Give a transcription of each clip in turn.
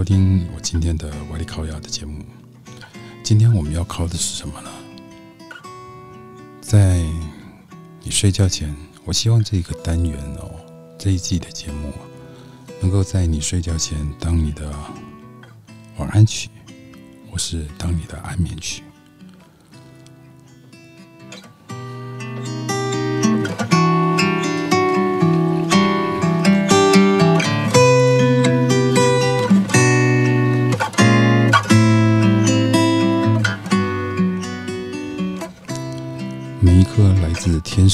收听我今天的瓦力烤窑的节目。今天我们要靠的是什么呢？在你睡觉前，我希望这个单元哦，这一季的节目能够在你睡觉前当你的晚安曲，或是当你的安眠曲。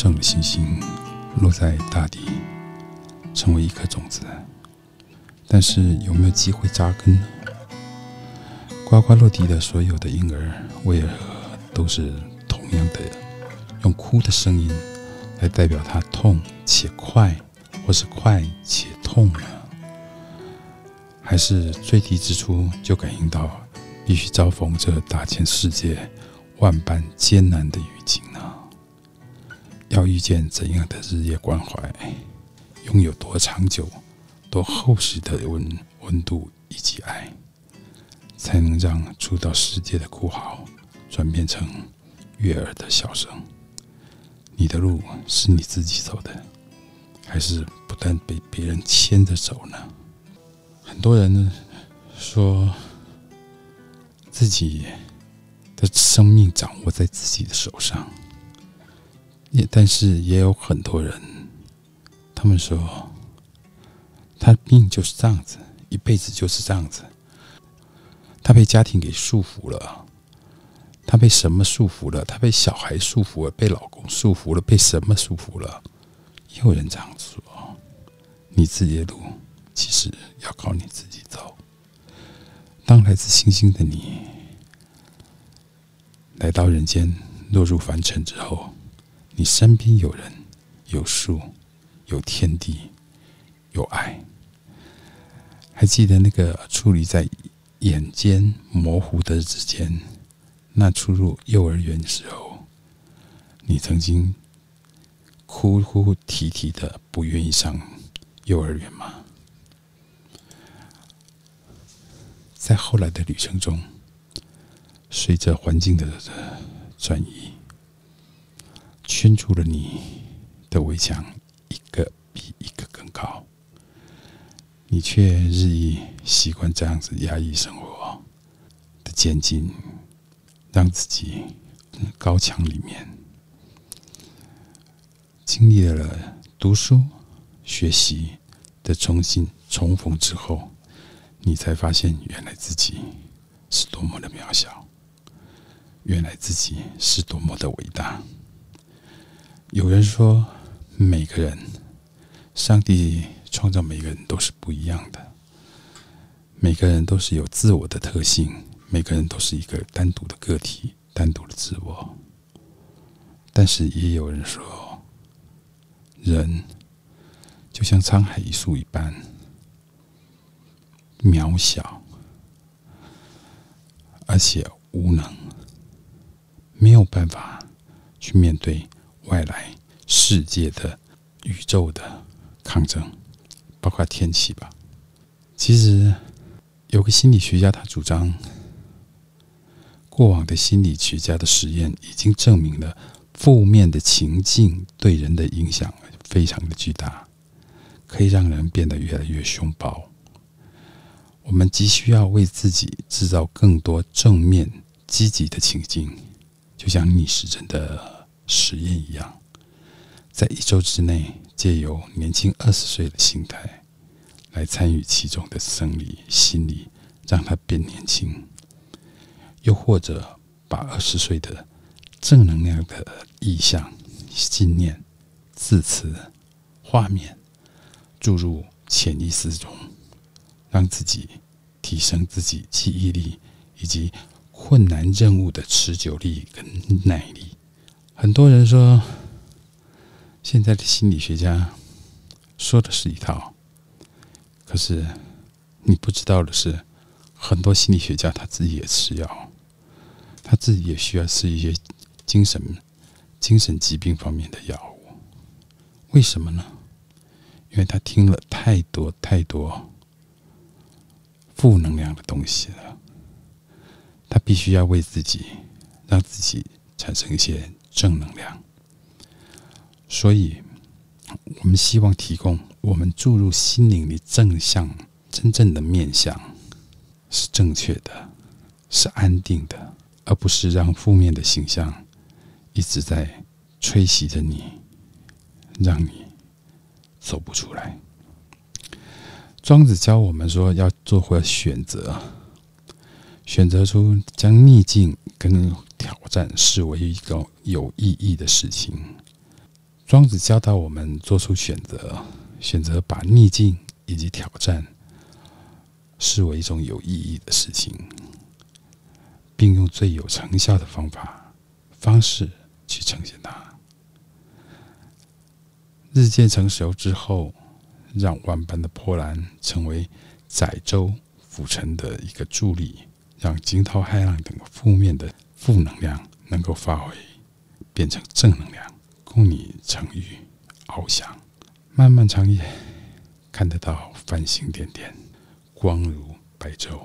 上的星星，落在大地，成为一颗种子。但是有没有机会扎根呢？呱呱落地的所有的婴儿，为何都是同样的，用哭的声音来代表他痛且快，或是快且痛呢？还是最低之初就感应到，必须遭逢这大千世界万般艰难的语境呢？要遇见怎样的日夜关怀，拥有多长久、多厚实的温温度以及爱，才能让初到世界的哭嚎转变成悦耳的笑声？你的路是你自己走的，还是不断被别人牵着走呢？很多人呢说自己的生命掌握在自己的手上。也，但是也有很多人，他们说，他命就是这样子，一辈子就是这样子。他被家庭给束缚了，他被什么束缚了？他被小孩束缚了，被老公束缚了，被什么束缚了？也有人这样说。你自己的路，其实要靠你自己走。当来自星星的你来到人间，落入凡尘之后。你身边有人，有树，有天地，有爱。还记得那个矗立在眼间模糊的指尖，那初入幼儿园时候，你曾经哭哭啼啼的不愿意上幼儿园吗？在后来的旅程中，随着环境的转移。圈住了你的围墙，一个比一个更高，你却日益习惯这样子压抑生活的渐进，让自己高墙里面经历了读书学习的重新重逢之后，你才发现原来自己是多么的渺小，原来自己是多么的伟大。有人说，每个人，上帝创造每个人都是不一样的，每个人都是有自我的特性，每个人都是一个单独的个体，单独的自我。但是也有人说，人就像沧海一粟一般渺小，而且无能，没有办法去面对。外来世界的宇宙的抗争，包括天气吧。其实有个心理学家，他主张，过往的心理学家的实验已经证明了，负面的情境对人的影响非常的巨大，可以让人变得越来越凶暴。我们急需要为自己制造更多正面积极的情境，就像逆时针的。实验一样，在一周之内，借由年轻二十岁的心态来参与其中的生理、心理，让他变年轻；又或者把二十岁的正能量的意象、信念、字词、画面注入潜意识中，让自己提升自己记忆力以及困难任务的持久力跟耐力。很多人说，现在的心理学家说的是一套，可是你不知道的是，很多心理学家他自己也吃药，他自己也需要吃一些精神精神疾病方面的药物。为什么呢？因为他听了太多太多负能量的东西了，他必须要为自己让自己产生一些正能量。所以，我们希望提供我们注入心灵的正向、真正的面相是正确的，是安定的，而不是让负面的形象一直在吹袭着你，让你走不出来。庄子教我们说，要做会选择，选择出将逆境跟挑战视为一个有意义的事情。庄子教导我们做出选择，选择把逆境以及挑战视为一种有意义的事情，并用最有成效的方法方式去呈现它。日渐成熟之后，让万般的波澜成为载舟浮沉的一个助力，让惊涛骇浪等负面的负能量能够发挥，变成正能量。供你成语翱翔，漫漫长夜，看得到繁星点点，光如白昼。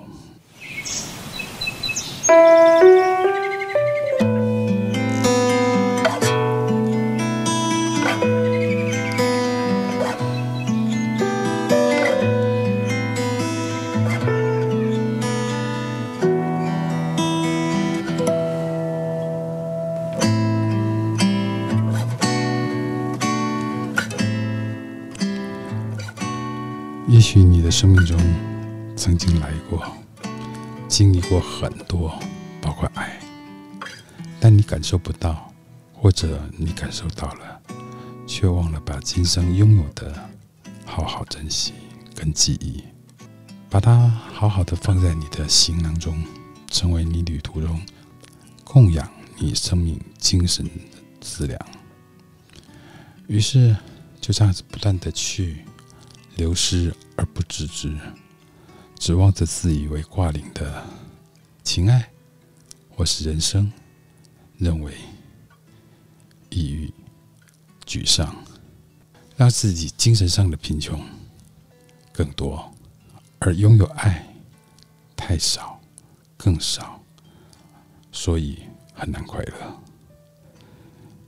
也许你的生命中曾经来过，经历过很多，包括爱，但你感受不到，或者你感受到了，却忘了把今生拥有的好好珍惜跟记忆，把它好好的放在你的行囊中，成为你旅途中供养你生命精神的资粮。于是就这样子不断的去。流失而不自知，指望着自以为挂零的情爱，或是人生，认为抑郁、沮丧，让自己精神上的贫穷更多，而拥有爱太少，更少，所以很难快乐。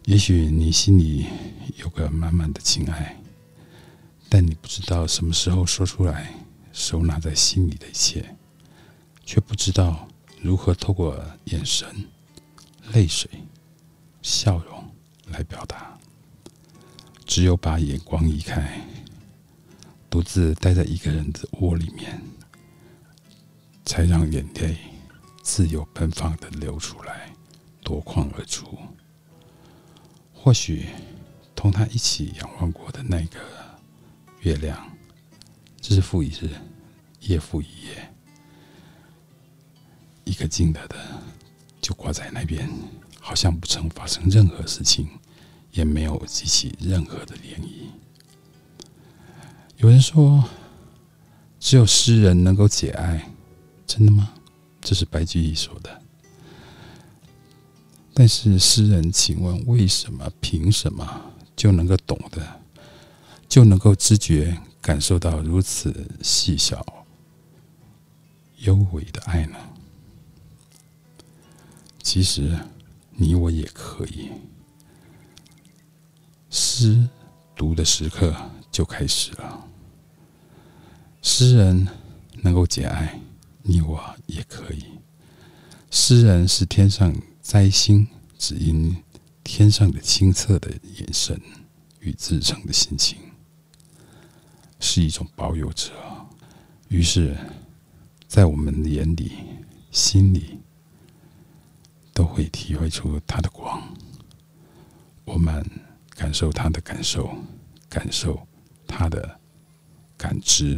也许你心里有个满满的情爱。但你不知道什么时候说出来，收纳在心里的一切，却不知道如何透过眼神、泪水、笑容来表达。只有把眼光移开，独自待在一个人的窝里面，才让眼泪自由奔放的流出来，夺眶而出。或许同他一起仰望过的那个。月亮，日复一日，夜复一夜，一个静的的就挂在那边，好像不曾发生任何事情，也没有激起任何的涟漪。有人说，只有诗人能够解爱，真的吗？这是白居易说的。但是诗人，请问为什么？凭什么就能够懂得？就能够知觉感受到如此细小、幽微的爱呢？其实，你我也可以。诗读的时刻就开始了。诗人能够解爱，你我也可以。诗人是天上摘星，只因天上的清澈的眼神与至诚的心情。是一种保有者，于是，在我们眼里、心里，都会体会出他的光。我们感受他的感受，感受他的感知。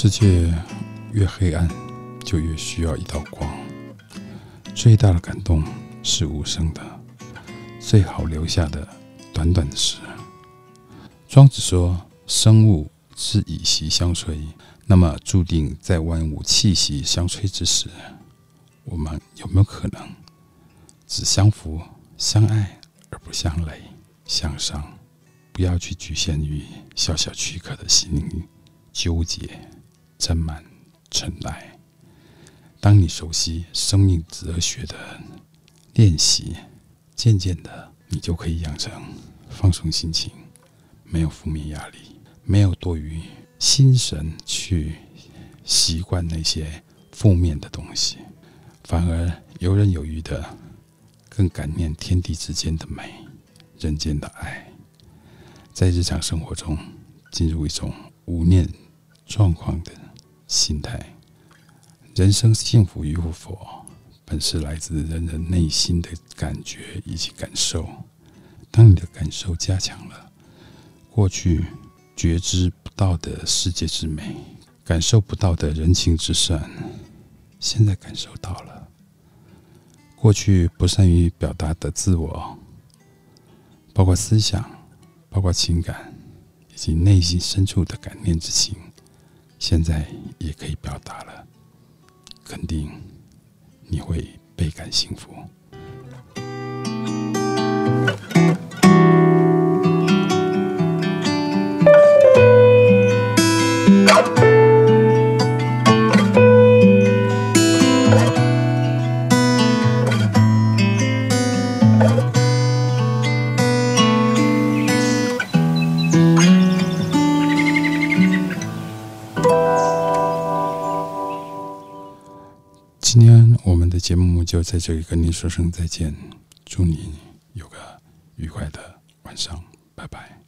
世界越黑暗，就越需要一道光。最大的感动是无声的，最好留下的短短的诗。庄子说：“生物是以息相催，那么注定在万物气息相催之时，我们有没有可能只相扶相爱，而不相累相伤？不要去局限于小小躯壳的心灵纠结。”斟满尘埃。当你熟悉生命哲学的练习，渐渐的，你就可以养成放松心情，没有负面压力，没有多余心神去习惯那些负面的东西，反而游刃有余的，更感念天地之间的美，人间的爱，在日常生活中进入一种无念状况的。心态，人生幸福与否，本是来自人人内心的感觉以及感受。当你的感受加强了，过去觉知不到的世界之美，感受不到的人情之善，现在感受到了。过去不善于表达的自我，包括思想，包括情感，以及内心深处的感念之情。现在也可以表达了，肯定你会倍感幸福。节目就在这里跟您说声再见，祝你有个愉快的晚上，拜拜。